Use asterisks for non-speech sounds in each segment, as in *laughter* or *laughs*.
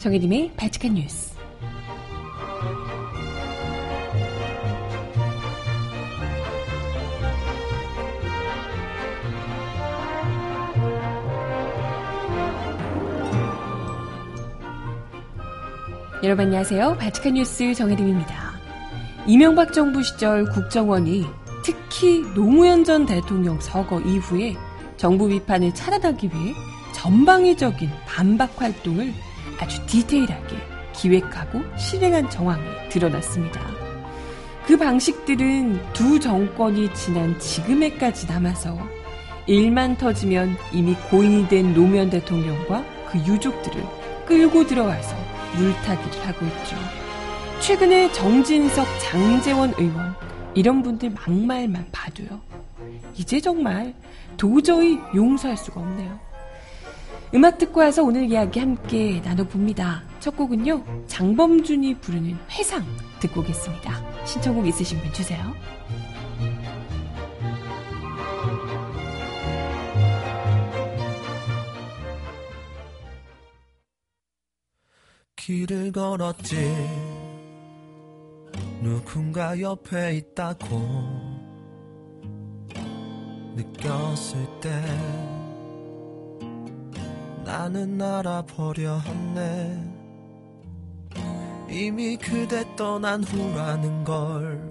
정혜림의 바칙한 뉴스. 여러분 안녕하세요. 바칙한 뉴스 정혜림입니다. 이명박 정부 시절 국정원이 특히 노무현 전 대통령 서거 이후에 정부 비판을 차단하기 위해 전방위적인 반박 활동을 아주 디테일하게 기획하고 실행한 정황이 드러났습니다. 그 방식들은 두 정권이 지난 지금에까지 남아서 일만 터지면 이미 고인이 된 노무현 대통령과 그 유족들을 끌고 들어와서 물타기를 하고 있죠. 최근에 정진석, 장재원 의원 이런 분들 막말만 봐도요. 이제 정말 도저히 용서할 수가 없네요. 음악 듣고 와서 오늘 이야기 함께 나눠봅니다. 첫 곡은요, 장범준이 부르는 회상 듣고 오겠습니다. 신청곡 있으신 분 주세요. 길을 걸었지 누군가 옆에 있다고 느꼈을 때 나는 알아버렸네. 이미 그대 떠난 후라는 걸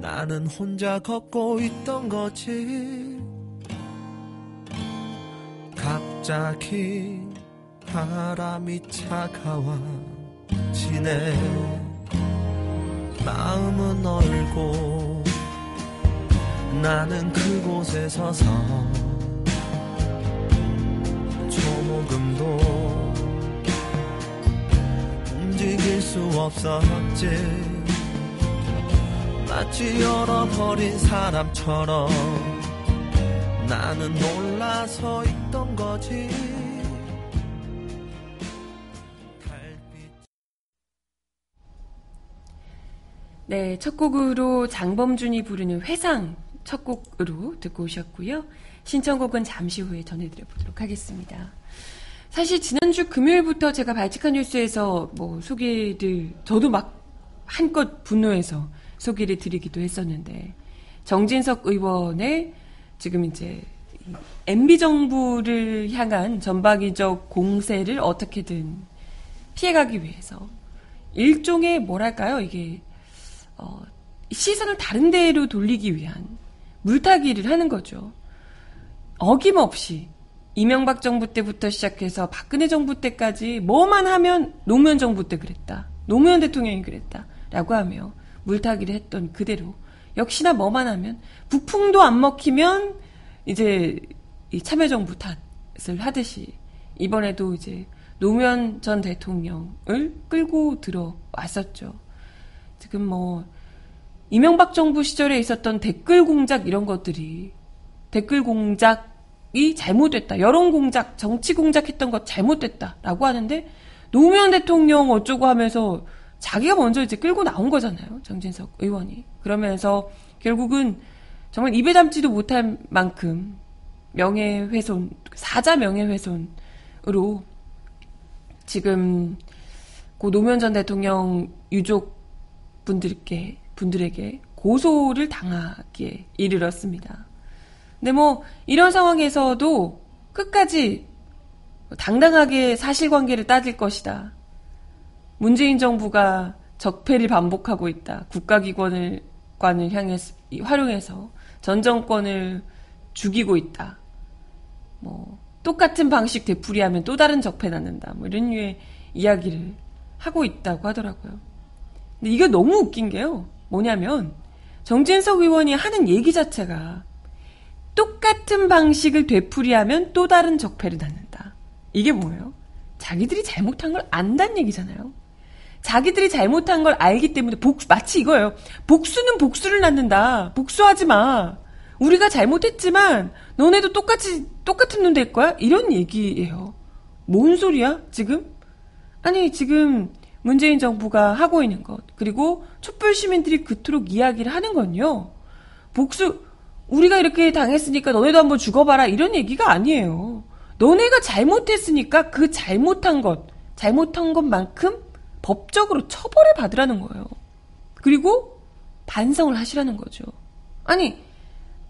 나는 혼자 걷고 있던 거지. 갑자기 바람이 차가워지네. 마음은 얼고 나는 그곳에 서 서 조금도 움직일 수 없었지 마치 열어버린 사람처럼 나는 놀라서 있던 거지 네, 첫 곡으로 장범준이 부르는 회상 첫 곡으로 듣고 오셨고요. 신청곡은 잠시 후에 전해드려 보도록 하겠습니다. 사실 지난주 금요일부터 제가 발칙한 뉴스에서 뭐 소개를 저도 막 한껏 분노해서 소개를 드리기도 했었는데 정진석 의원의 지금 이제 MB 정부를 향한 전방위적 공세를 어떻게든 피해가기 위해서 일종의 뭐랄까요 이게 어, 시선을 다른 데로 돌리기 위한 물타기를 하는 거죠. 어김없이 이명박 정부 때부터 시작해서 박근혜 정부 때까지 뭐만 하면 노무현 정부 때 그랬다. 노무현 대통령이 그랬다. 라고 하며 물타기를 했던 그대로 역시나 뭐만 하면 북풍도 안 먹히면 이제 이 참여정부 탓을 하듯이 이번에도 이제 노무현 전 대통령을 끌고 들어왔었죠. 지금 뭐 이명박 정부 시절에 있었던 댓글 공작 이런 것들이 댓글 공작 이 잘못됐다. 여론 공작, 정치 공작했던 것 잘못됐다라고 하는데 노무현 대통령 어쩌고 하면서 자기가 먼저 이제 끌고 나온 거잖아요. 정진석 의원이. 그러면서 결국은 정말 입에 담지도 못할 만큼 명예훼손, 사자 명예훼손으로 지금 고 노무현 전 대통령 유족 분들께 분들에게 고소를 당하기에 이르렀습니다. 근데 뭐 이런 상황에서도 끝까지 당당하게 사실관계를 따질 것이다. 문재인 정부가 적폐를 반복하고 있다. 국가기관을 관을 향해서 활용해서 전 정권을 죽이고 있다. 뭐 똑같은 방식 되풀이하면 또 다른 적폐 낳는다. 뭐 이런 류의 이야기를 하고 있다고 하더라고요. 근데 이게 너무 웃긴 게요. 뭐냐면 정진석 의원이 하는 얘기 자체가 똑같은 방식을 되풀이하면 또 다른 적폐를 낳는다. 이게 뭐예요? 자기들이 잘못한 걸 안다는 얘기잖아요. 자기들이 잘못한 걸 알기 때문에 복 마치 이거예요. 복수는 복수를 낳는다. 복수하지 마. 우리가 잘못했지만 너네도 똑같이 똑같은 눈될 거야? 이런 얘기예요. 뭔 소리야? 지금? 아니 지금 문재인 정부가 하고 있는 것 그리고 촛불 시민들이 그토록 이야기를 하는 건요. 복수 우리가 이렇게 당했으니까 너네도 한번 죽어봐라 이런 얘기가 아니에요. 너네가 잘못했으니까 그 잘못한 것 잘못한 것만큼 법적으로 처벌을 받으라는 거예요. 그리고 반성을 하시라는 거죠. 아니,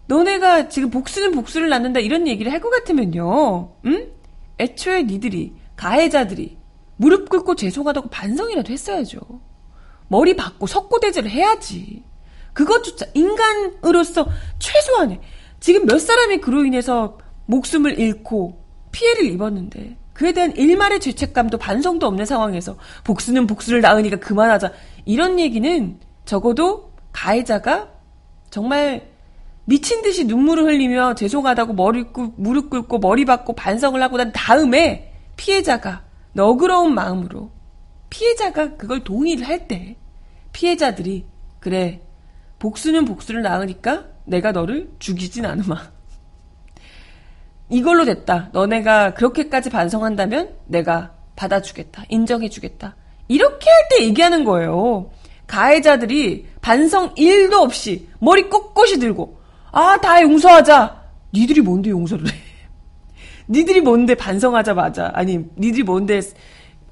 너네가 지금 복수는 복수를 낳는다 이런 얘기를 할 것 같으면요. 응? 애초에 니들이 가해자들이 무릎 꿇고 죄송하다고 반성이라도 했어야죠. 머리 받고 석고대죄를 해야지. 그것조차 인간으로서 최소한의 지금 몇 사람이 그로 인해서 목숨을 잃고 피해를 입었는데 그에 대한 일말의 죄책감도 반성도 없는 상황에서 복수는 복수를 낳으니까 그만하자 이런 얘기는 적어도 가해자가 정말 미친 듯이 눈물을 흘리며 죄송하다고 머리 꿇, 무릎 꿇고 머리 받고 반성을 하고 난 다음에 피해자가 너그러운 마음으로 피해자가 그걸 동의를 할 때 피해자들이 그래 복수는 복수를 낳으니까 내가 너를 죽이진 않으마. 이걸로 됐다. 너네가 그렇게까지 반성한다면 내가 받아주겠다. 인정해주겠다. 이렇게 할 때 얘기하는 거예요. 가해자들이 반성 1도 없이 머리 꼿꼿이 들고 아, 다 용서하자. 니들이 뭔데 용서를 해? *laughs* 니들이 뭔데 반성하자마자 아니 니들이 뭔데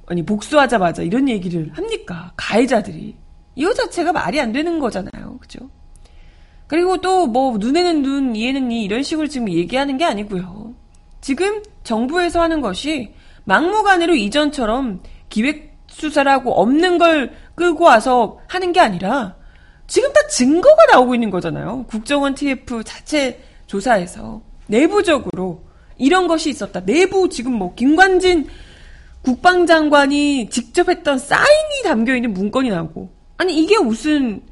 아니 복수하자마자 이런 얘기를 합니까? 가해자들이 이거 자체가 말이 안 되는 거잖아요, 그죠? 그리고 또 뭐 눈에는 눈, 이에는 이 이런 식으로 지금 얘기하는 게 아니고요. 지금 정부에서 하는 것이 막무가내로 이전처럼 기획 수사라고 없는 걸 끌고 와서 하는 게 아니라 지금 다 증거가 나오고 있는 거잖아요. 국정원 TF 자체 조사에서 내부적으로 이런 것이 있었다. 내부 지금 뭐 김관진 국방장관이 직접 했던 사인이 담겨 있는 문건이 나오고 아니 이게 무슨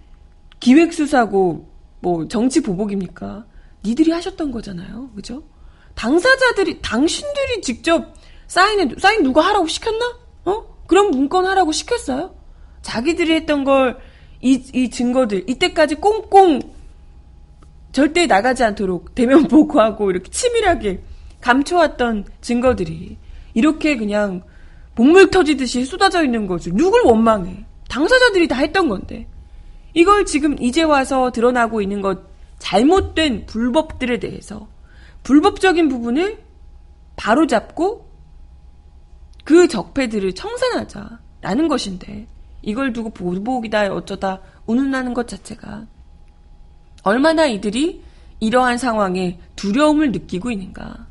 기획수사고 뭐 정치 보복입니까? 니들이 하셨던 거잖아요. 그죠? 당사자들이 당신들이 직접 사인해 사인 누가 하라고 시켰나? 어? 그런 문건 하라고 시켰어요? 자기들이 했던 걸 이, 이 증거들 이때까지 꽁꽁 절대 나가지 않도록 대면 *laughs* 보고하고 이렇게 치밀하게 감춰왔던 증거들이 이렇게 그냥 복물 터지듯이 쏟아져 있는 거죠. 누굴 원망해? 당사자들이 다 했던 건데. 이걸 지금 이제 와서 드러나고 있는 것 잘못된 불법들에 대해서 불법적인 부분을 바로잡고 그 적폐들을 청산하자라는 것인데 이걸 두고 보복이다 어쩌다 운운하는 것 자체가 얼마나 이들이 이러한 상황에 두려움을 느끼고 있는가.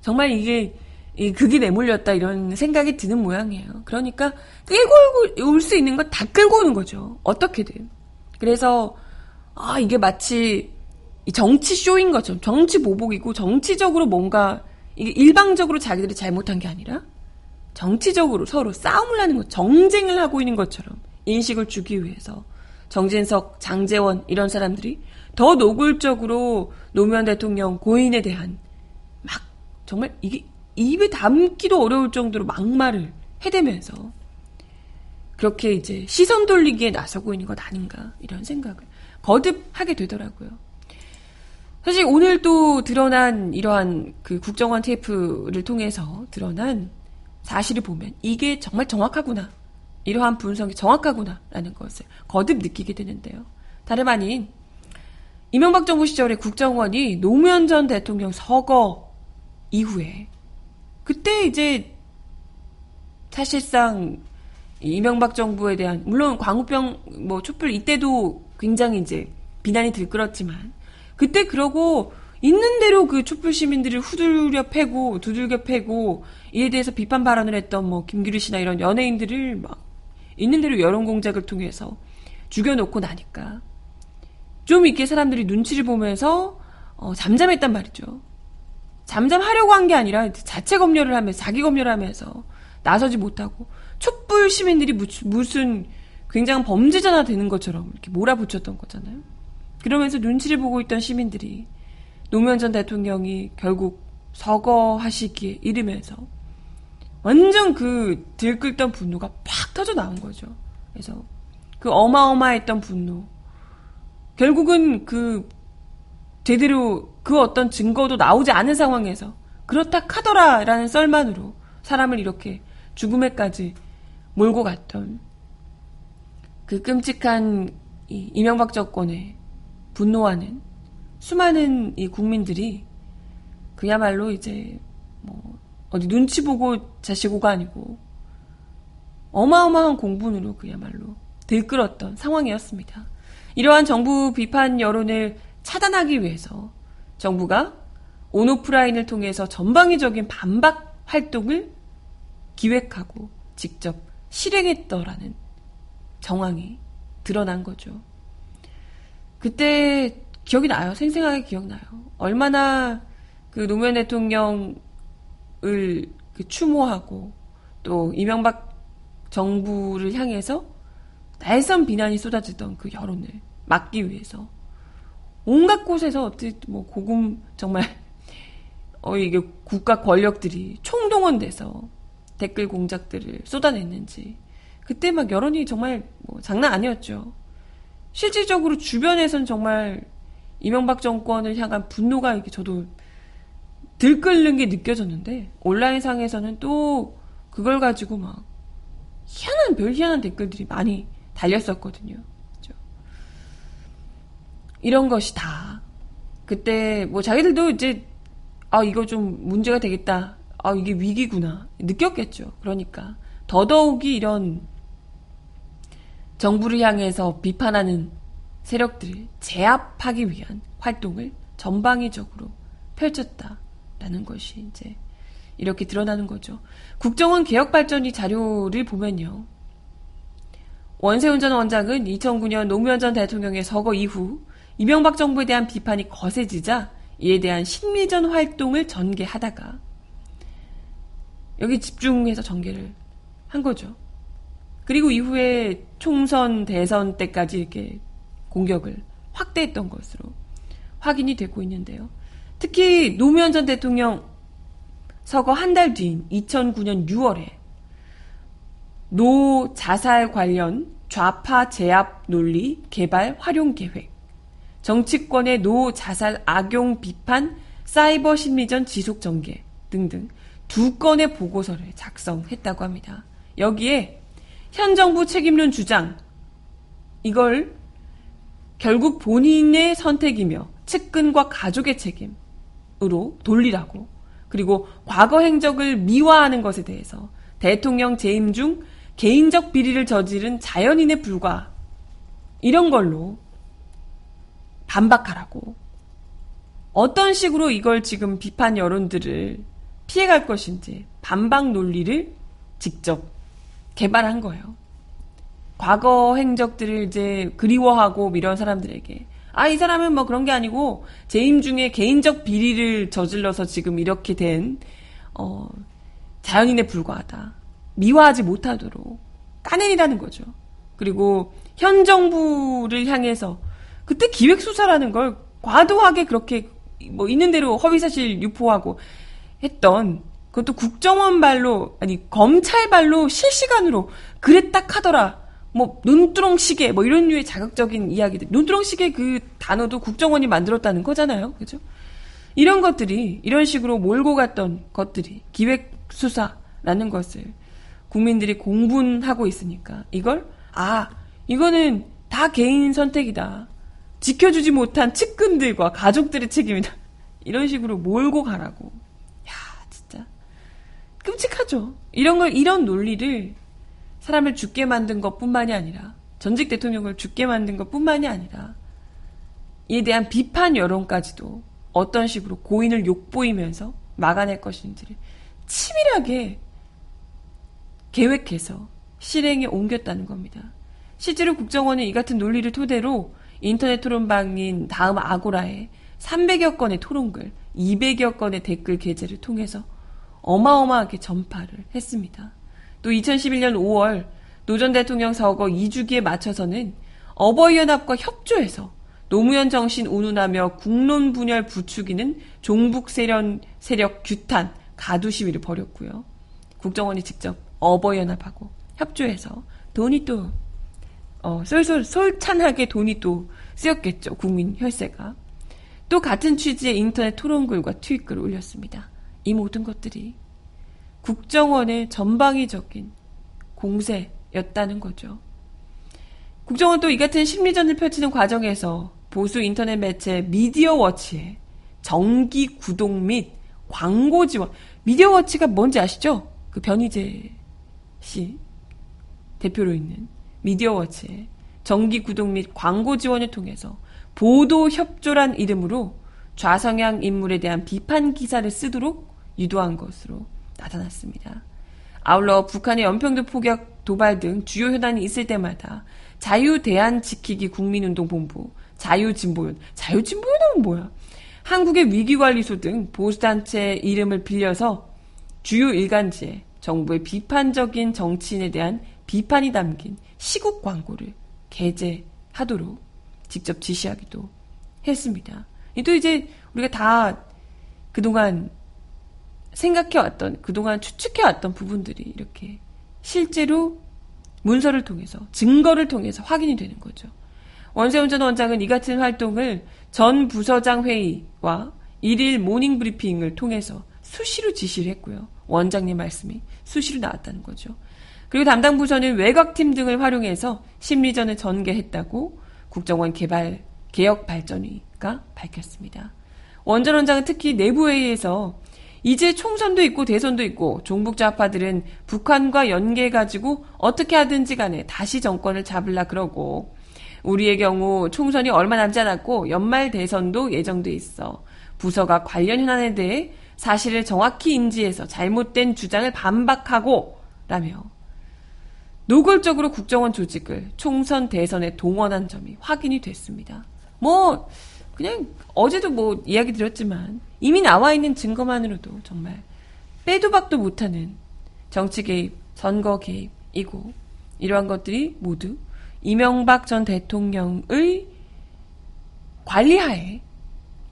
정말 이게 극이 내몰렸다 이런 생각이 드는 모양이에요. 그러니까 끌고 올 수 있는 거 다 끌고 오는 거죠. 어떻게든. 그래서 아 이게 마치 정치 쇼인 것처럼 정치 보복이고 정치적으로 뭔가 이게 일방적으로 자기들이 잘못한 게 아니라 정치적으로 서로 싸움을 하는 것, 정쟁을 하고 있는 것처럼 인식을 주기 위해서 정진석, 장재원 이런 사람들이 더 노골적으로 노무현 대통령 고인에 대한 막 정말 이게 입에 담기도 어려울 정도로 막말을 해대면서 그렇게 이제 시선 돌리기에 나서고 있는 것 아닌가 이런 생각을 거듭 하게 되더라고요. 사실 오늘 또 드러난 이러한 그 국정원 테이프를 통해서 드러난 사실을 보면 이게 정말 정확하구나. 이러한 분석이 정확하구나라는 것을 거듭 느끼게 되는데요. 다름 아닌 이명박 정부 시절에 국정원이 노무현 전 대통령 서거 이후에 그때 이제 사실상 이명박 정부에 대한 물론 광우병 뭐 촛불 이때도 굉장히 이제 비난이 들끓었지만 그때 그러고 있는 대로 그 촛불 시민들을 후들려 패고 두들겨 패고 이에 대해서 비판 발언을 했던 뭐 김규리 씨나 이런 연예인들을 막 있는 대로 여론 공작을 통해서 죽여놓고 나니까 좀 이렇게 사람들이 눈치를 보면서 어, 잠잠했단 말이죠. 잠잠하려고 한 게 아니라 자체 검열을 하면서 자기 검열을 하면서 나서지 못하고 촛불 시민들이 무슨 굉장한 범죄자나 되는 것처럼 이렇게 몰아붙였던 거잖아요. 그러면서 눈치를 보고 있던 시민들이 노무현 전 대통령이 결국 서거하시기에 이르면서 완전 그 들끓던 분노가 팍 터져 나온 거죠. 그래서 그 어마어마했던 분노. 결국은 그 제대로 그 어떤 증거도 나오지 않은 상황에서 그렇다 카더라라는 썰만으로 사람을 이렇게 죽음에까지 몰고 갔던 그 끔찍한 이 이명박 정권에 분노하는 수많은 이 국민들이 그야말로 이제 뭐 어디 눈치 보고 자시고가 아니고 어마어마한 공분으로 그야말로 들끓었던 상황이었습니다. 이러한 정부 비판 여론을 차단하기 위해서 정부가 온오프라인을 통해서 전방위적인 반박 활동을 기획하고 직접 실행했더라는 정황이 드러난 거죠. 그때 기억이 나요. 생생하게 기억나요. 얼마나 그 노무현 대통령을 그 추모하고 또 이명박 정부를 향해서 날선 비난이 쏟아지던 그 여론을 막기 위해서 온갖 곳에서 어떻게 뭐 고금 정말 *laughs* 어 이게 국가 권력들이 총동원돼서 댓글 공작들을 쏟아냈는지 그때 막 여론이 정말 뭐 장난 아니었죠. 실질적으로 주변에선 정말 이명박 정권을 향한 분노가 이렇게 저도 들끓는 게 느껴졌는데 온라인상에서는 또 그걸 가지고 막 희한한 별 희한한 댓글들이 많이 달렸었거든요. 이런 것이 다 그때 뭐 자기들도 이제 아 이거 좀 문제가 되겠다. 아 이게 위기구나 느꼈겠죠. 그러니까 더더욱이 이런 정부를 향해서 비판하는 세력들을 제압하기 위한 활동을 전방위적으로 펼쳤다라는 것이 이제 이렇게 드러나는 거죠. 국정원 개혁발전이 자료를 보면요. 원세훈 전 원장은 2009년 노무현 전 대통령의 서거 이후 이명박 정부에 대한 비판이 거세지자 이에 대한 심리전 활동을 전개하다가 여기 집중해서 전개를 한 거죠. 그리고 이후에 총선, 대선 때까지 이렇게 공격을 확대했던 것으로 확인이 되고 있는데요. 특히 노무현 전 대통령 서거 한 달 뒤인 2009년 6월에 노 자살 관련 좌파 제압 논리 개발 활용 계획, 정치권의 노 자살 악용 비판 사이버 심리전 지속 전개 등등 두 건의 보고서를 작성했다고 합니다. 여기에 현 정부 책임론 주장 이걸 결국 본인의 선택이며 측근과 가족의 책임으로 돌리라고 그리고 과거 행적을 미화하는 것에 대해서 대통령 재임 중 개인적 비리를 저지른 자연인에 불과 이런 걸로 반박하라고 어떤 식으로 이걸 지금 비판 여론들을 피해갈 것인지 반박 논리를 직접 개발한 거예요. 과거 행적들을 이제 그리워하고 이런 사람들에게 아, 이 사람은 뭐 그런 게 아니고 재임 중에 개인적 비리를 저질러서 지금 이렇게 된, 어, 자연인에 불과하다. 미화하지 못하도록 까낸이라는 거죠. 그리고 현 정부를 향해서 그때 기획수사라는 걸 과도하게 그렇게 뭐 있는 대로 허위사실 유포하고 했던 그것도 국정원 발로 아니 검찰 발로 실시간으로 그랬딱 하더라. 뭐 눈두렁 시계 뭐 이런 류의 자극적인 이야기들. 눈두렁 시계 그 단어도 국정원이 만들었다는 거잖아요. 그죠? 이런 것들이 이런 식으로 몰고 갔던 것들이 기획 수사라는 것을 국민들이 공분하고 있으니까 이걸 아 이거는 다 개인 선택이다. 지켜주지 못한 측근들과 가족들의 책임이다. 이런 식으로 몰고 가라고. 야, 진짜. 끔찍하죠. 이런 걸, 이런 논리를 사람을 죽게 만든 것 뿐만이 아니라, 전직 대통령을 죽게 만든 것 뿐만이 아니라, 이에 대한 비판 여론까지도 어떤 식으로 고인을 욕보이면서 막아낼 것인지를 치밀하게 계획해서 실행에 옮겼다는 겁니다. 실제로 국정원은 이 같은 논리를 토대로 인터넷 토론방인 다음 아고라에 300여 건의 토론글, 200여 건의 댓글 게재를 통해서 어마어마하게 전파를 했습니다. 또 2011년 5월 노전 대통령 서거 2주기에 맞춰서는 어버이연합과 협조해서 노무현 정신 운운하며 국론 분열 부추기는 종북 세력, 세력 규탄 가두 시위를 벌였고요. 국정원이 직접 어버이연합하고 협조해서 돈이 또 어, 쏠쏠 솔찬하게 돈이 또 쓰였겠죠. 국민 혈세가. 또 같은 취지의 인터넷 토론글과 트윗글을 올렸습니다. 이 모든 것들이 국정원의 전방위 적인 공세였다는 거죠. 국정원 또 이 같은 심리전을 펼치는 과정에서 보수 인터넷 매체 미디어 워치에 정기 구독 및 광고 지원. 미디어 워치가 뭔지 아시죠? 그 변희재 씨 대표로 있는 미디어워치의 정기 구독 및 광고 지원을 통해서 보도 협조란 이름으로 좌성향 인물에 대한 비판 기사를 쓰도록 유도한 것으로 나타났습니다. 아울러 북한의 연평도 포격, 도발 등 주요 현안이 있을 때마다 자유대안 지키기 국민운동본부, 자유진보연, 자유진보연은 뭐야? 한국의 위기관리소 등 보수단체 이름을 빌려서 주요 일간지에 정부의 비판적인 정치인에 대한 비판이 담긴 시국 광고를 게재하도록 직접 지시하기도 했습니다. 또 이제 우리가 다 그동안 생각해왔던, 그동안 추측해왔던 부분들이 이렇게 실제로 문서를 통해서, 증거를 통해서 확인이 되는 거죠. 원세훈 전 원장은 이 같은 활동을 전 부서장 회의와 일일 morning 브리핑을 통해서 수시로 지시를 했고요. 원장님 말씀이 수시로 나왔다는 거죠. 그리고 담당 부서는 외곽팀 등을 활용해서 심리전을 전개했다고 국정원 개발 개혁 발전위가 밝혔습니다. 원 전 원장은 특히 내부회의에서 이제 총선도 있고 대선도 있고 종북 좌파들은 북한과 연계 가지고 어떻게 하든지 간에 다시 정권을 잡을라 그러고 우리의 경우 총선이 얼마 남지 않았고 연말 대선도 예정돼 있어 부서가 관련 현안에 대해 사실을 정확히 인지해서 잘못된 주장을 반박하고 라며 노골적으로 국정원 조직을 총선 대선에 동원한 점이 확인이 됐습니다. 뭐 그냥 어제도 뭐 이야기 드렸지만 이미 나와 있는 증거만으로도 정말 빼도 박도 못하는 정치 개입, 선거 개입이고 이러한 것들이 모두 이명박 전 대통령의 관리하에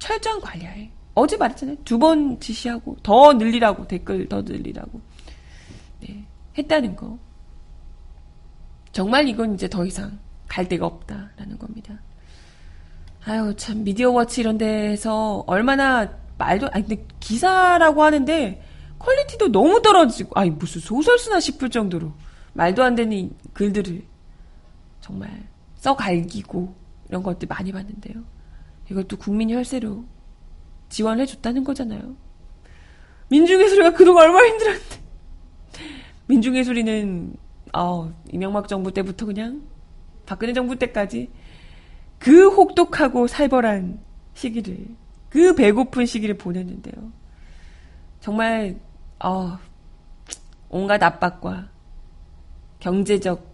철저한 관리하에 어제 말했잖아요. 두 번 지시하고 더 늘리라고 댓글 더 늘리라고 네, 했다는 거. 정말 이건 이제 더 이상 갈 데가 없다라는 겁니다. 아유 참 미디어워치 이런 데서 얼마나 말도 아니 근데 기사라고 하는데 퀄리티도 너무 떨어지고 아니 무슨 소설 쓰나 싶을 정도로 말도 안 되는 글들을 정말 써갈기고 이런 것들 많이 봤는데요. 이걸 또 국민 혈세로 지원해 줬다는 거잖아요. 민중의 소리가 그동안 얼마나 힘들었는데. 민중의 소리는 어, 이명박 정부 때부터 그냥 박근혜 정부 때까지 그 혹독하고 살벌한 시기를 그 배고픈 시기를 보냈는데요. 정말 어, 온갖 압박과 경제적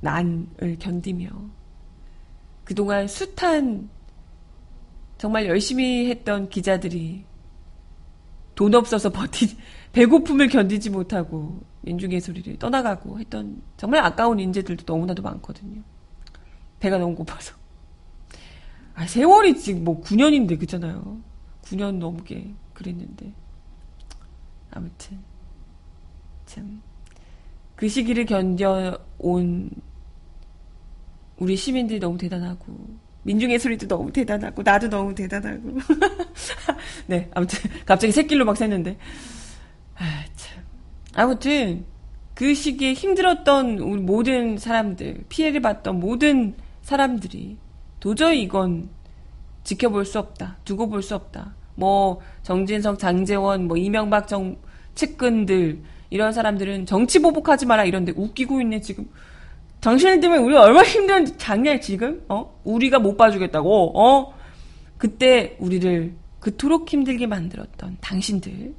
난을 견디며 그동안 숱한 정말 열심히 했던 기자들이 돈 없어서 버티 *laughs* 배고픔을 견디지 못하고 민중의 소리를 떠나가고 했던 정말 아까운 인재들도 너무나도 많거든요. 배가 너무 고파서. 아, 세월이 지금 뭐 9년인데 그잖아요. 9년 넘게 그랬는데. 아무튼 참 그 시기를 견뎌온 우리 시민들이 너무 대단하고 민중의 소리도 너무 대단하고 나도 너무 대단하고 *laughs* 네 아무튼 갑자기 새길로 막 샜는데 아, 참. 아무튼 그 시기에 힘들었던 우리 모든 사람들 피해를 봤던 모든 사람들이 도저히 이건 지켜볼 수 없다 두고 볼 수 없다 뭐 정진석 장재원 뭐 이명박 정 측근들 이런 사람들은 정치 보복하지 마라 이런데 웃기고 있네 지금 당신들 때문에 우리 얼마나 힘든지 작냐 지금? 어? 우리가 못 봐주겠다고? 어? 그때 우리를 그토록 힘들게 만들었던 당신들.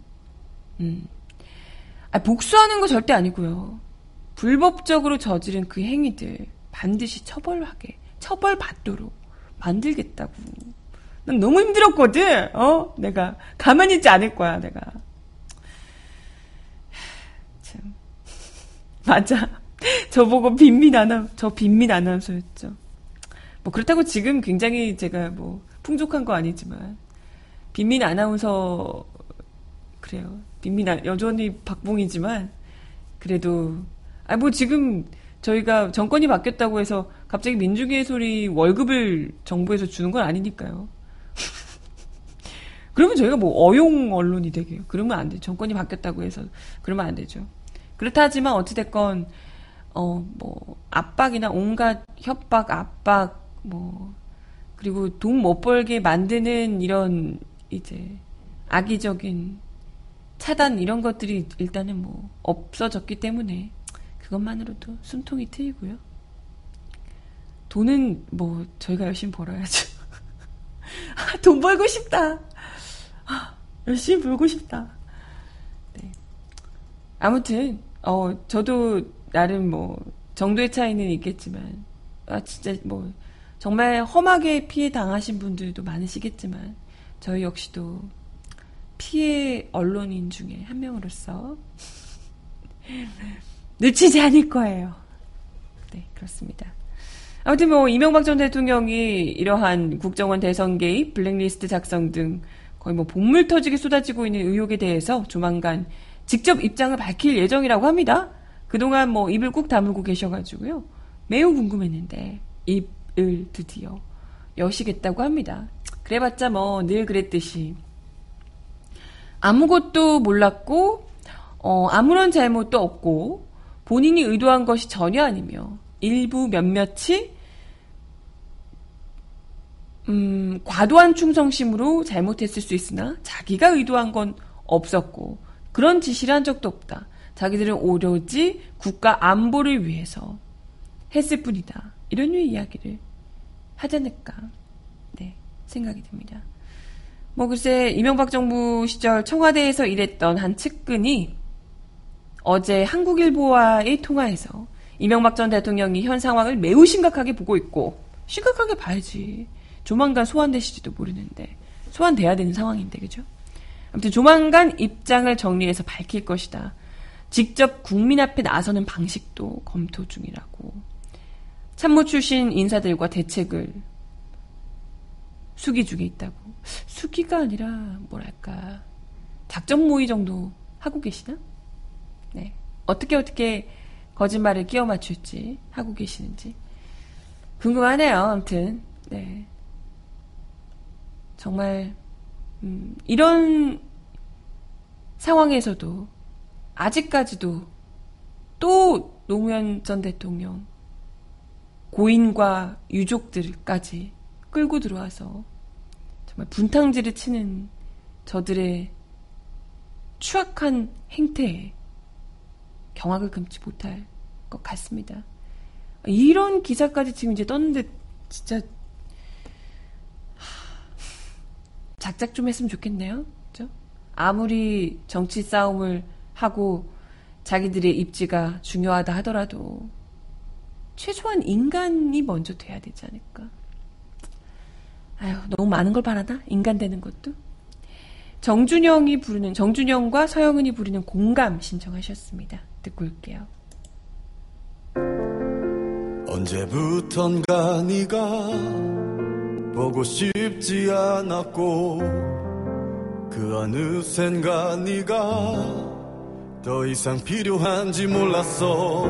음. 아, 복수하는 거 절대 아니고요. 불법적으로 저지른 그 행위들 반드시 처벌하게, 처벌받도록 만들겠다고. 난 너무 힘들었거든. 어? 내가 가만히 있지 않을 거야, 내가. 참. *laughs* 맞아. *laughs* 저보고 빈민 아나, 저 빈민 아나운서였죠. 뭐 그렇다고 지금 굉장히 제가 뭐 풍족한 거 아니지만 빈민 아나운서 그래요. 아, 여전히 박봉이지만 그래도 아 뭐 지금 저희가 정권이 바뀌었다고 해서 갑자기 민주기의 소리 월급을 정부에서 주는 건 아니니까요. *laughs* 그러면 저희가 뭐 어용 언론이 되게요. 그러면 안 돼. 정권이 바뀌었다고 해서 그러면 안 되죠. 그렇다 하지만 어찌됐건 어, 뭐, 압박이나 온갖 협박, 압박, 뭐, 그리고 돈 못 벌게 만드는 이런, 이제, 악의적인 차단 이런 것들이 일단은 뭐, 없어졌기 때문에, 그것만으로도 숨통이 트이고요. 돈은 뭐 저희가 열심히 벌어야죠. *laughs* 돈 벌고 싶다. 열심히 벌고 싶다. 네. 아무튼 어 저도 나름 뭐 정도의 차이는 있겠지만 아 진짜 뭐 정말 험하게 피해 당하신 분들도 많으시겠지만 저희 역시도 피해 언론인 중에 한 명으로서 *laughs* 놓치지 않을 거예요. 네, 그렇습니다. 아무튼 뭐 이명박 전 대통령이 이러한 국정원 대선 개입, 블랙리스트 작성 등 거의 뭐 본물 터지게 쏟아지고 있는 의혹에 대해서 조만간 직접 입장을 밝힐 예정이라고 합니다. 그동안 뭐 입을 꾹 다물고 계셔가지고요. 매우 궁금했는데 입을 드디어 여시겠다고 합니다. 그래봤자 뭐 늘 그랬듯이 아무것도 몰랐고 어, 아무런 잘못도 없고 본인이 의도한 것이 전혀 아니며 일부 몇몇이 음, 과도한 충성심으로 잘못했을 수 있으나 자기가 의도한 건 없었고 그런 지시를 한 적도 없다. 자기들은 오로지 국가 안보를 위해서 했을 뿐이다. 이런 류의 이야기를 하지 않을까 네, 생각이 듭니다. 뭐 글쎄 이명박 정부 시절 청와대에서 일했던 한 측근이 어제 한국일보와의 통화에서 이명박 전 대통령이 현 상황을 매우 심각하게 보고 있고 심각하게 봐야지. 조만간 소환되실지도 모르는데 소환돼야 되는 상황인데 그죠? 아무튼 조만간 입장을 정리해서 밝힐 것이다. 직접 국민 앞에 나서는 방식도 검토 중이라고. 참모 출신 인사들과 대책을 수기 중에 있다고. 수기가 아니라 뭐랄까 작전 모의 정도 하고 계시나? 네. 어떻게 어떻게 거짓말을 끼워 맞출지 하고 계시는지 궁금하네요. 아무튼 네. 정말 음, 이런 상황에서도 아직까지도 또 노무현 전 대통령 고인과 유족들까지 끌고 들어와서 정말 분탕질을 치는 저들의 추악한 행태에 경악을 금치 못할 것 같습니다. 이런 기사까지 지금 이제 떴는데 진짜 작작 좀 했으면 좋겠네요. 그죠? 아무리 정치 싸움을 하고 자기들의 입지가 중요하다 하더라도 최소한 인간이 먼저 돼야 되지 않을까. 아유, 너무 많은 걸 바라나? 인간 되는 것도? 정준영이 부르는, 정준영과 서영은이 부르는 공감 신청하셨습니다. 듣고 올게요. 언제부턴가 네가 보고 싶지 않았고 그 어느샌가 네가 더 이상 필요한지 몰랐어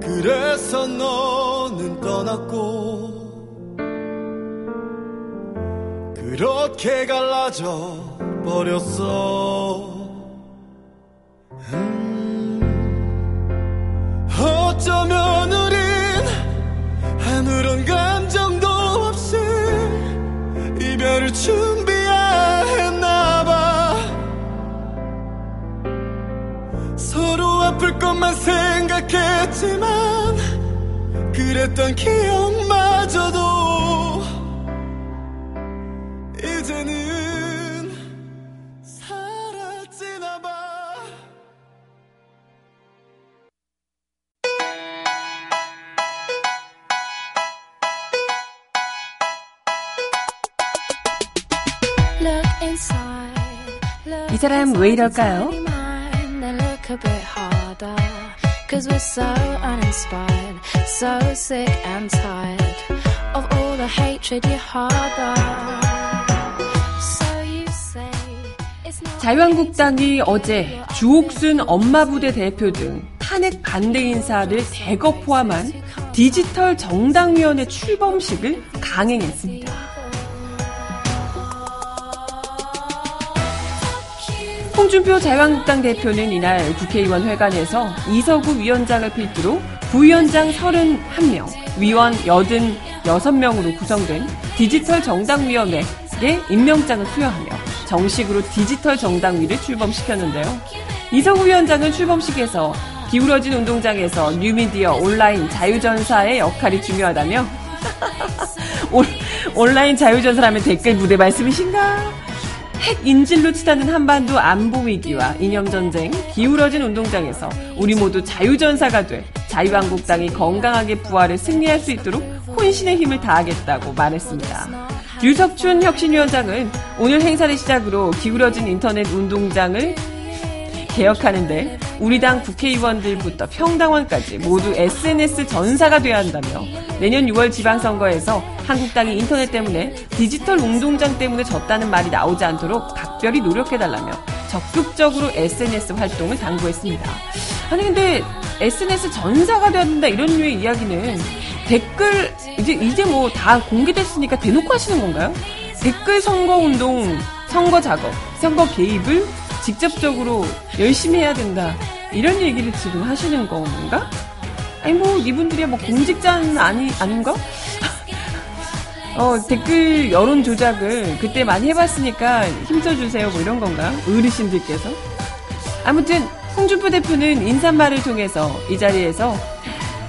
그래서 너는 떠났고 그렇게 갈라져 버렸어. 음, 어쩌면 우린 아무런 감정도 없이 이별을 준비해야 했나봐. 서로 아플 것만 생각했지만 그랬던 기억마저도 이 사람 왜 이럴까요? Cause we're so uninspired, so sick and tired of all the hatred you harbor. So you say it's not 자유한국당이 어제 주옥순 엄마 부대 대표 등 탄핵 반대 인사를 대거 포함한 디지털 정당위원회 출범식을 강행했습니다. 홍준표 자유한국당 대표는 이날 국회의원 회관에서 이서구 위원장을 필두로 부위원장 31명, 위원 86명으로 구성된 디지털 정당위원회에 임명장을 수여하며 정식으로 디지털 정당위를 출범시켰는데요. 이서구 위원장은 출범식에서 기울어진 운동장에서 뉴미디어 온라인 자유전사의 역할이 중요하다며? *laughs* 온라인 자유전사라면 댓글 부대 말씀이신가? 핵 인질로 치닫는 한반도 안보 위기와 이념 전쟁, 기울어진 운동장에서 우리 모두 자유전사가 돼 자유한국당이 건강하게 부활을 승리할 수 있도록 혼신의 힘을 다하겠다고 말했습니다. 유석춘 혁신위원장은 오늘 행사를 시작으로 기울어진 인터넷 운동장을 개혁하는데 우리 당 국회의원들부터 평당원까지 모두 SNS 전사가 돼야 한다며 내년 6월 지방선거에서 한국당이 인터넷 때문에 디지털 운동장 때문에 졌다는 말이 나오지 않도록 각별히 노력해달라며 적극적으로 SNS 활동을 당부했습니다. 아니 근데 SNS 전사가 된다 이런 류의 이야기는 댓글 이제 이제 뭐 다 공개됐으니까 대놓고 하시는 건가요? 댓글 선거 운동, 선거 작업, 선거 개입을 직접적으로 열심히 해야 된다. 이런 얘기를 지금 하시는 건가? 아니 뭐 이분들이 뭐 공직자는 아니 아닌가? *laughs* 어 댓글 여론 조작을 그때 많이 해봤으니까 힘써주세요 뭐 이런 건가? 어르신들께서 아무튼 홍준표 대표는 인사말을 통해서 이 자리에서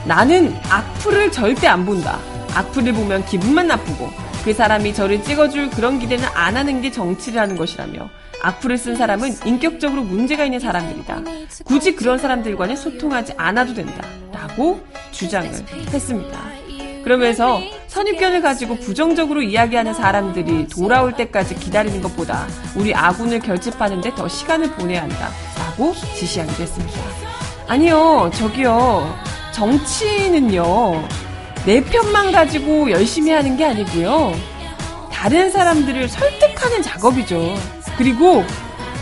나는 악플을 절대 안 본다. 악플을 보면 기분만 나쁘고 그 사람이 저를 찍어줄 그런 기대는 안 하는 게 정치라는 것이라며 악플을 쓴 사람은 인격적으로 문제가 있는 사람들이다. 굳이 그런 사람들과는 소통하지 않아도 된다. 라고 주장을 했습니다. 그러면서 선입견을 가지고 부정적으로 이야기하는 사람들이 돌아올 때까지 기다리는 것보다 우리 아군을 결집하는데 더 시간을 보내야 한다. 라고 지시하기도 했습니다. 아니요, 저기요. 정치는요, 내 편만 가지고 열심히 하는 게 아니고요. 다른 사람들을 설득하는 작업이죠. 그리고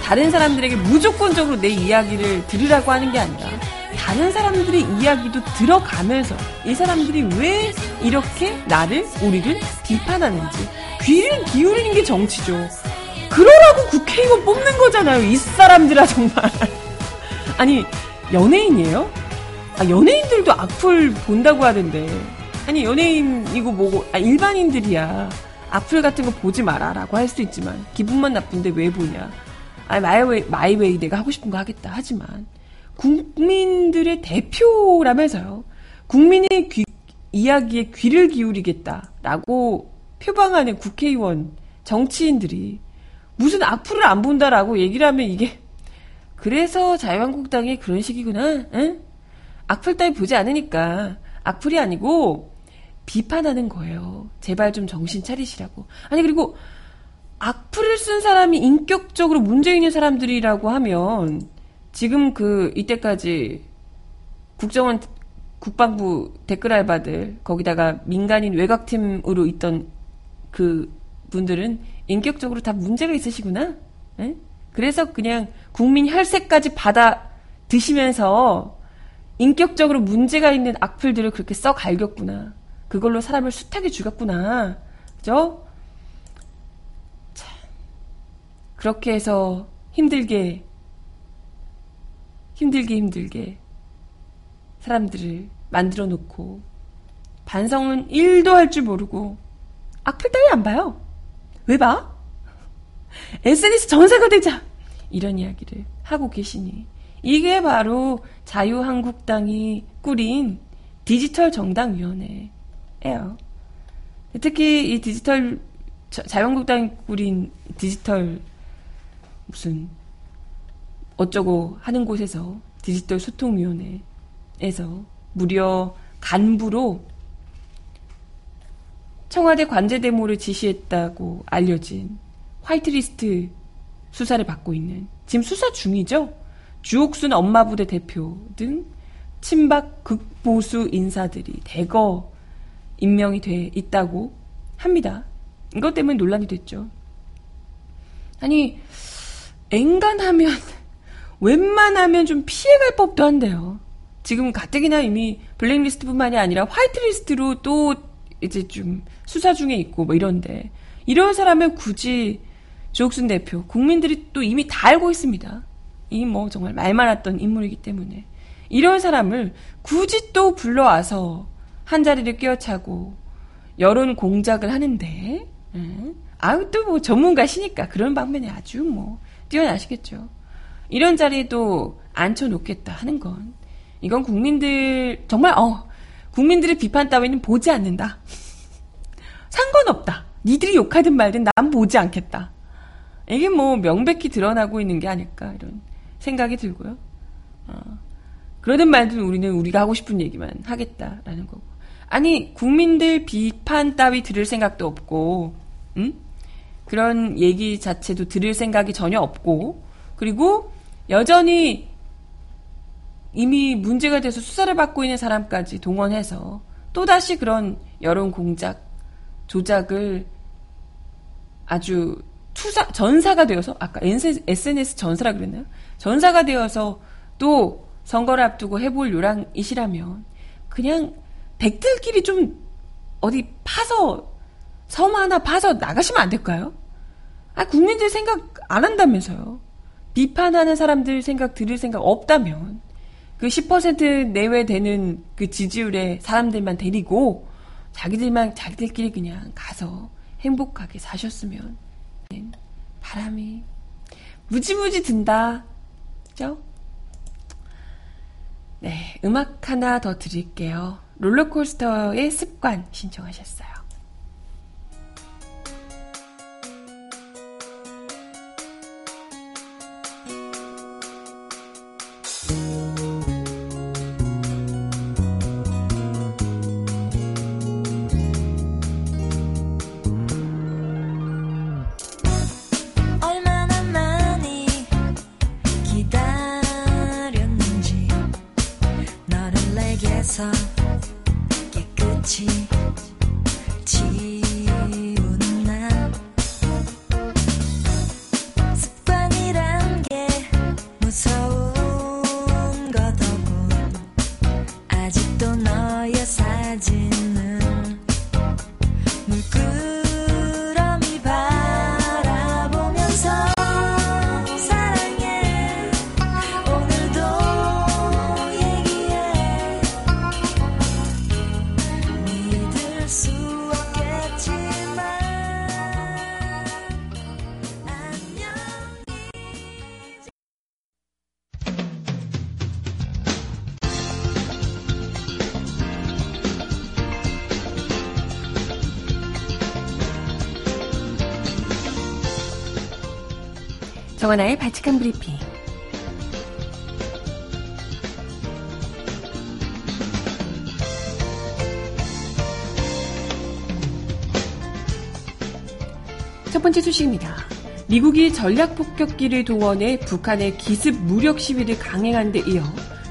다른 사람들에게 무조건적으로 내 이야기를 들으라고 하는 게 아니라 다른 사람들의 이야기도 들어가면서 이 사람들이 왜 이렇게 나를, 우리를 비판하는지 귀를 기울이는 게 정치죠. 그러라고 국회의원 뽑는 거잖아요. 이 사람들아, 정말. *laughs* 아니, 연예인이에요? 아, 연예인들도 악플 본다고 하던데. 아니, 연예인이고 뭐고, 아, 일반인들이야. 악플 같은 거 보지 마라라고 할 수도 있지만, 기분만 나쁜데 왜 보냐. 아, my way, my way 내가 하고 싶은 거 하겠다. 하지만, 국민들의 대표라면서요. 국민의 귀, 이야기에 귀를 기울이겠다라고 표방하는 국회의원, 정치인들이 무슨 악플을 안 본다라고 얘기를 하면 이게 그래서 자유한국당이 그런 식이구나. 응? 악플 따위 보지 않으니까 악플이 아니고 비판하는 거예요. 제발 좀 정신 차리시라고. 아니 그리고 악플을 쓴 사람이 인격적으로 문제 있는 사람들이라고 하면 지금 그 이때까지 국정원 국방부 댓글 알바들 거기다가 민간인 외곽팀으로 있던 그 분들은 인격적으로 다 문제가 있으시구나. 에? 그래서 그냥 국민 혈세까지 받아 드시면서 인격적으로 문제가 있는 악플들을 그렇게 써 갈겼구나. 그걸로 사람을 숱하게 죽였구나. 그죠? 참. 그렇게 해서 힘들게, 힘들게 힘들게 사람들을 만들어 놓고 반성은 1도 할 줄 모르고 악플 따위 안 봐요. 왜 봐? SNS 전사가 되자! 이런 이야기를 하고 계시니 이게 바로 자유한국당이 꾸린 디지털 정당위원회 예요. 특히 이 디지털 자유한국당이 꾸린 디지털 무슨 어쩌고 하는 곳에서 디지털 소통위원회에서 무려 간부로 청와대 관제대모를 지시했다고 알려진 화이트리스트 수사를 받고 있는 지금 수사 중이죠. 주옥순 엄마부대 대표 등 친박 극보수 인사들이 대거 임명이 돼 있다고 합니다. 이것 때문에 논란이 됐죠. 아니 앵간하면 *laughs* 웬만하면 좀 피해갈 법도 한데요. 지금 가뜩이나 이미 블랙리스트뿐만이 아니라 화이트리스트로 또 이제 좀 수사 중에 있고 뭐 이런데 이런 사람을 굳이 조옥순 대표 국민들이 또 이미 다 알고 있습니다. 이 뭐 정말 말 많았던 인물이기 때문에 이런 사람을 굳이 또 불러와서 한 자리를 끼어차고 여론 공작을 하는데 음? 아유 또 뭐 전문가시니까 그런 방면에 아주 뭐 뛰어나시겠죠. 이런 자리에도 앉혀놓겠다 하는 건 이건 국민들 정말 어 국민들의 비판 따위는 보지 않는다. *laughs* 상관없다. 니들이 욕하든 말든 난 보지 않겠다. 이게 뭐 명백히 드러나고 있는 게 아닐까 이런 생각이 들고요. 어, 그러든 말든 우리는 우리가 하고 싶은 얘기만 하겠다라는 거고. 아니 국민들 비판 따위 들을 생각도 없고, 음? 그런 얘기 자체도 들을 생각이 전혀 없고, 그리고 여전히 이미 문제가 돼서 수사를 받고 있는 사람까지 동원해서 또다시 그런 여론 공작, 조작을 아주 투사, 전사가 되어서, 아까 SNS 전사라 그랬나요? 전사가 되어서 또 선거를 앞두고 해볼 요랑이시라면, 그냥 백들끼리 좀 어디 파서, 섬 하나 파서 나가시면 안 될까요? 아, 국민들 생각 안 한다면서요. 비판하는 사람들 생각 들을 생각 없다면, 그 10% 내외 되는 그 지지율의 사람들만 데리고 자기들만 자기들끼리 그냥 가서 행복하게 사셨으면 바람이 무지무지 든다. 그죠? 네, 음악 하나 더 드릴게요. 롤러코스터의 습관 신청하셨어요. 起起 정하나의 발칙한 브리핑. 첫 번째 소식입니다. 미국이 전략 폭격기를 동원해 북한의 기습 무력 시위를 강행한 데 이어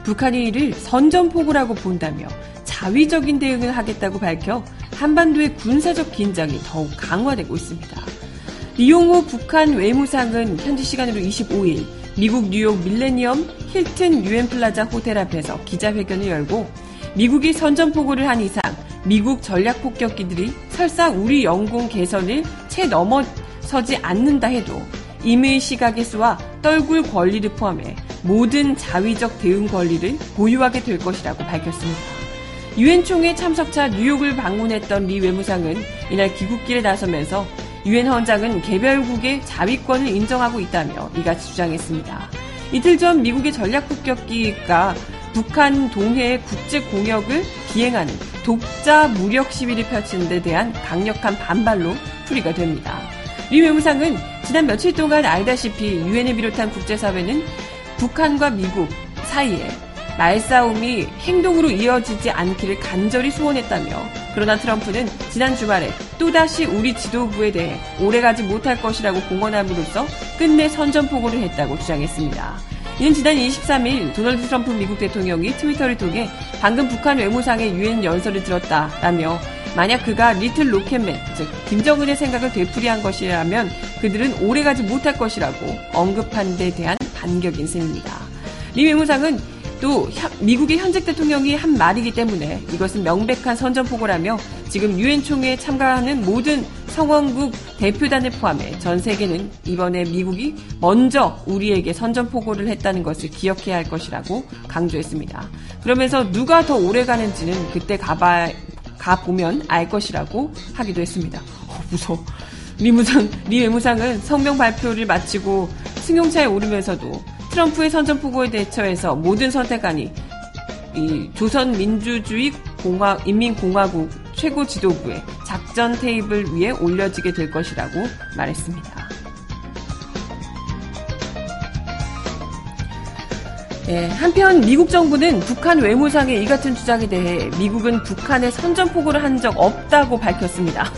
북한이 이를 선전포고라고 본다며 자위적인 대응을 하겠다고 밝혀 한반도의 군사적 긴장이 더욱 강화되고 있습니다. 리용호 북한 외무상은 현지 시간으로 25일 미국 뉴욕 밀레니엄 힐튼 유엔 플라자 호텔 앞에서 기자회견을 열고 미국이 선전포고를 한 이상 미국 전략 폭격기들이 설사 우리 영공 계선을 채 넘어서지 않는다 해도 임의 시각에 쏘아 떨굴 권리를 포함해 모든 자위적 대응 권리를 보유하게 될 것이라고 밝혔습니다. 유엔 총회 참석차 뉴욕을 방문했던 리 외무상은 이날 귀국길에 나서면서 유엔 헌장은 개별국의 자위권을 인정하고 있다며 이같이 주장했습니다. 이틀 전 미국의 전략 폭격기가 북한 동해의 국제 공역을 비행하는 독자 무력 시위를 펼치는 데 대한 강력한 반발로 풀이가 됩니다. 리 외무상은 지난 며칠 동안 알다시피 유엔을 비롯한 국제사회는 북한과 미국 사이에 말싸움이 행동으로 이어지지 않기를 간절히 소원했다며 그러나 트럼프는 지난 주말에 또다시 우리 지도부에 대해 오래가지 못할 것이라고 공언함으로써 끝내 선전포고를 했다고 주장했습니다. 이는 지난 23일 도널드 트럼프 미국 대통령이 트위터를 통해 방금 북한 외무상의 유엔 연설을 들었다라며 만약 그가 little rocket man, 즉 김정은의 생각을 되풀이한 것이라면 그들은 오래가지 못할 것이라고 언급한 데 대한 반격인 셈입니다. 리 외무상은 또 미국의 현직 대통령이 한 말이기 때문에 이것은 명백한 선전포고라며 지금 유엔 총회에 참가하는 모든 성원국 대표단을 포함해 전 세계는 이번에 미국이 먼저 우리에게 선전포고를 했다는 것을 기억해야 할 것이라고 강조했습니다. 그러면서 누가 더 오래 가는지는 그때 가봐 가보면 알 것이라고 하기도 했습니다. 어, 무서워. 리 무상, 리 외무상은 성명 발표를 마치고 승용차에 오르면서도 트럼프의 선전포고에 대처해서 모든 선택안이 이 조선민주주의 공화, 인민공화국 최고 지도부의 작전 테이블 위에 올려지게 될 것이라고 말했습니다. 네, 한편 미국 정부는 북한 외무상의 이 같은 주장에 대해 미국은 북한에 선전포고를 한 적 없다고 밝혔습니다.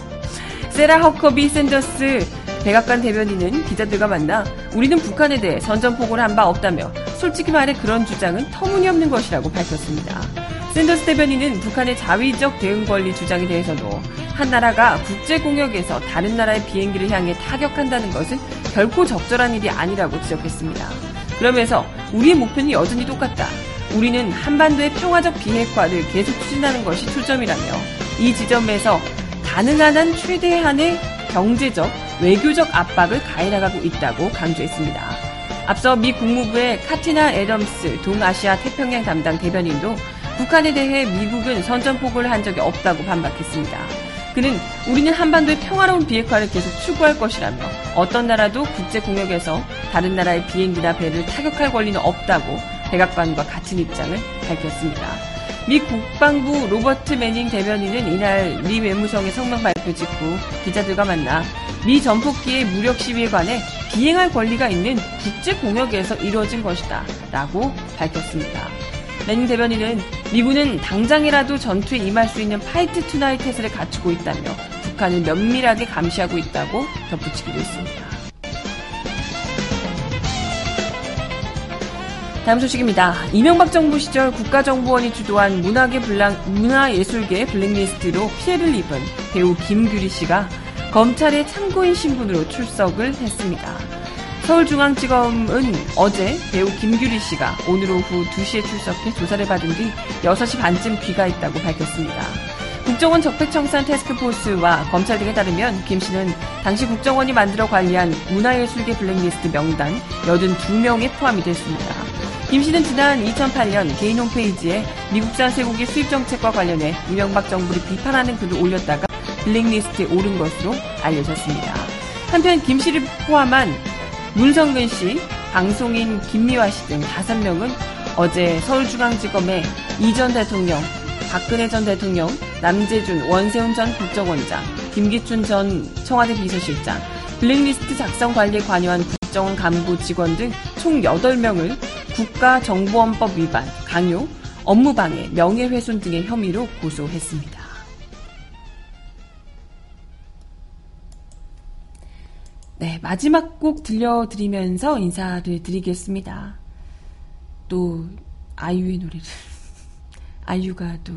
세라 허커비 샌더스 백악관 대변인은 기자들과 만나 우리는 북한에 대해 선전포고를 한 바 없다며 솔직히 말해 그런 주장은 터무니없는 것이라고 밝혔습니다. 샌더스 대변인은 북한의 자위적 대응 권리 주장에 대해서도 한 나라가 국제 공역에서 다른 나라의 비행기를 향해 타격한다는 것은 결코 적절한 일이 아니라고 지적했습니다. 그러면서 우리의 목표는 여전히 똑같다. 우리는 한반도의 평화적 비핵화를 계속 추진하는 것이 초점이라며 이 지점에서 가능한 한 최대한의 경제적, 외교적 압박을 가해나가고 있다고 강조했습니다. 앞서 미 국무부의 카티나 애덤스 동아시아 태평양 담당 대변인도 북한에 대해 미국은 선전포고를 한 적이 없다고 반박했습니다. 그는 우리는 한반도의 평화로운 비핵화를 계속 추구할 것이라며 어떤 나라도 국제 공역에서 다른 나라의 비행기나 배를 타격할 권리는 없다고 백악관과 같은 입장을 밝혔습니다. 미 국방부 로버트 매닝 대변인은 이날 미 외무성의 성명 발표 직후 기자들과 만나 미 전폭기의 무력 시위에 관해 비행할 권리가 있는 국제 공역에서 이루어진 것이다 라고 밝혔습니다. 매닝 대변인은 미군은 당장이라도 전투에 임할 수 있는 fight tonight 태세를 갖추고 있다며 북한을 면밀하게 감시하고 있다고 덧붙이기도 했습니다. 다음 소식입니다. 이명박 정부 시절 국가정보원이 주도한 문화계 블랑, 문화예술계 블랙리스트로 피해를 입은 배우 김규리 씨가 검찰에 참고인 신분으로 출석을 했습니다. 서울중앙지검은 어제 배우 김규리 씨가 오늘 오후 2시에 출석해 조사를 받은 뒤 6시 반쯤 귀가했다고 밝혔습니다. 국정원 적폐청산 테스크포스와 검찰 등에 따르면 김 씨는 당시 국정원이 만들어 관리한 문화예술계 블랙리스트 명단 82명에 포함이 됐습니다. 김 씨는 지난 2008년 개인 홈페이지에 미국산 쇠고기 수입 정책과 관련해 이명박 정부를 비판하는 글을 올렸다가 블랙리스트에 오른 것으로 알려졌습니다. 한편 김 씨를 포함한 문성근 씨, 방송인 김미화 씨 등 5명은 어제 서울중앙지검에 이 전 대통령, 박근혜 전 대통령, 남재준, 원세훈 전 국정원장, 김기춘 전 청와대 비서실장, 블랙리스트 작성 관리에 관여한 국정원 간부 직원 등 총 8명을 국가정보원법 위반, 강요, 업무방해, 명예훼손 등의 혐의로 고소했습니다. 네, 마지막 곡 들려드리면서 인사를 드리겠습니다. 또, 아이유의 노래를. 아이유가 또,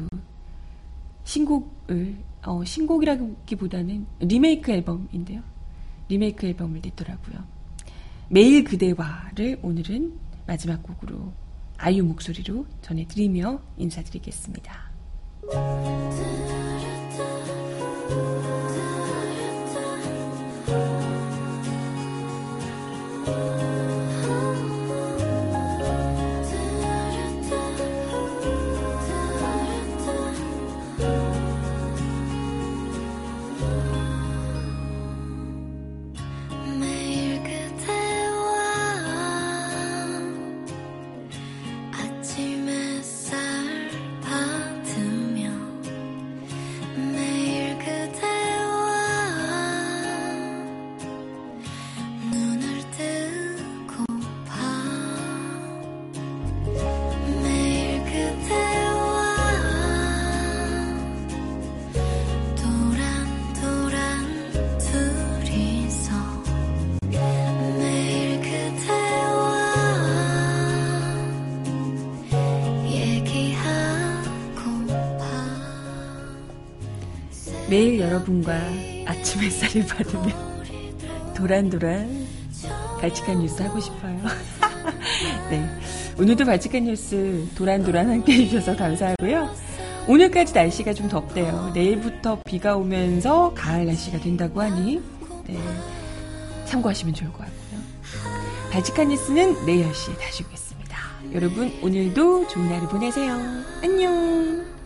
신곡을, 어, 신곡이라기보다는 리메이크 앨범인데요. 리메이크 앨범을 냈더라고요. 매일 그대와를 오늘은 마지막 곡으로 아이유 목소리로 전해드리며 인사드리겠습니다. 여러분과 아침 햇살을 받으며 도란도란 발칙한 뉴스 하고 싶어요. *laughs* 네. 오늘도 발칙한 뉴스 도란도란 함께 해주셔서 감사하고요. 오늘까지 날씨가 좀 덥대요. 내일부터 비가 오면서 가을 날씨가 된다고 하니, 네. 참고하시면 좋을 것 같고요. 발칙한 뉴스는 내일 10시에 다시 오겠습니다. 여러분, 오늘도 좋은 하루 보내세요. 안녕!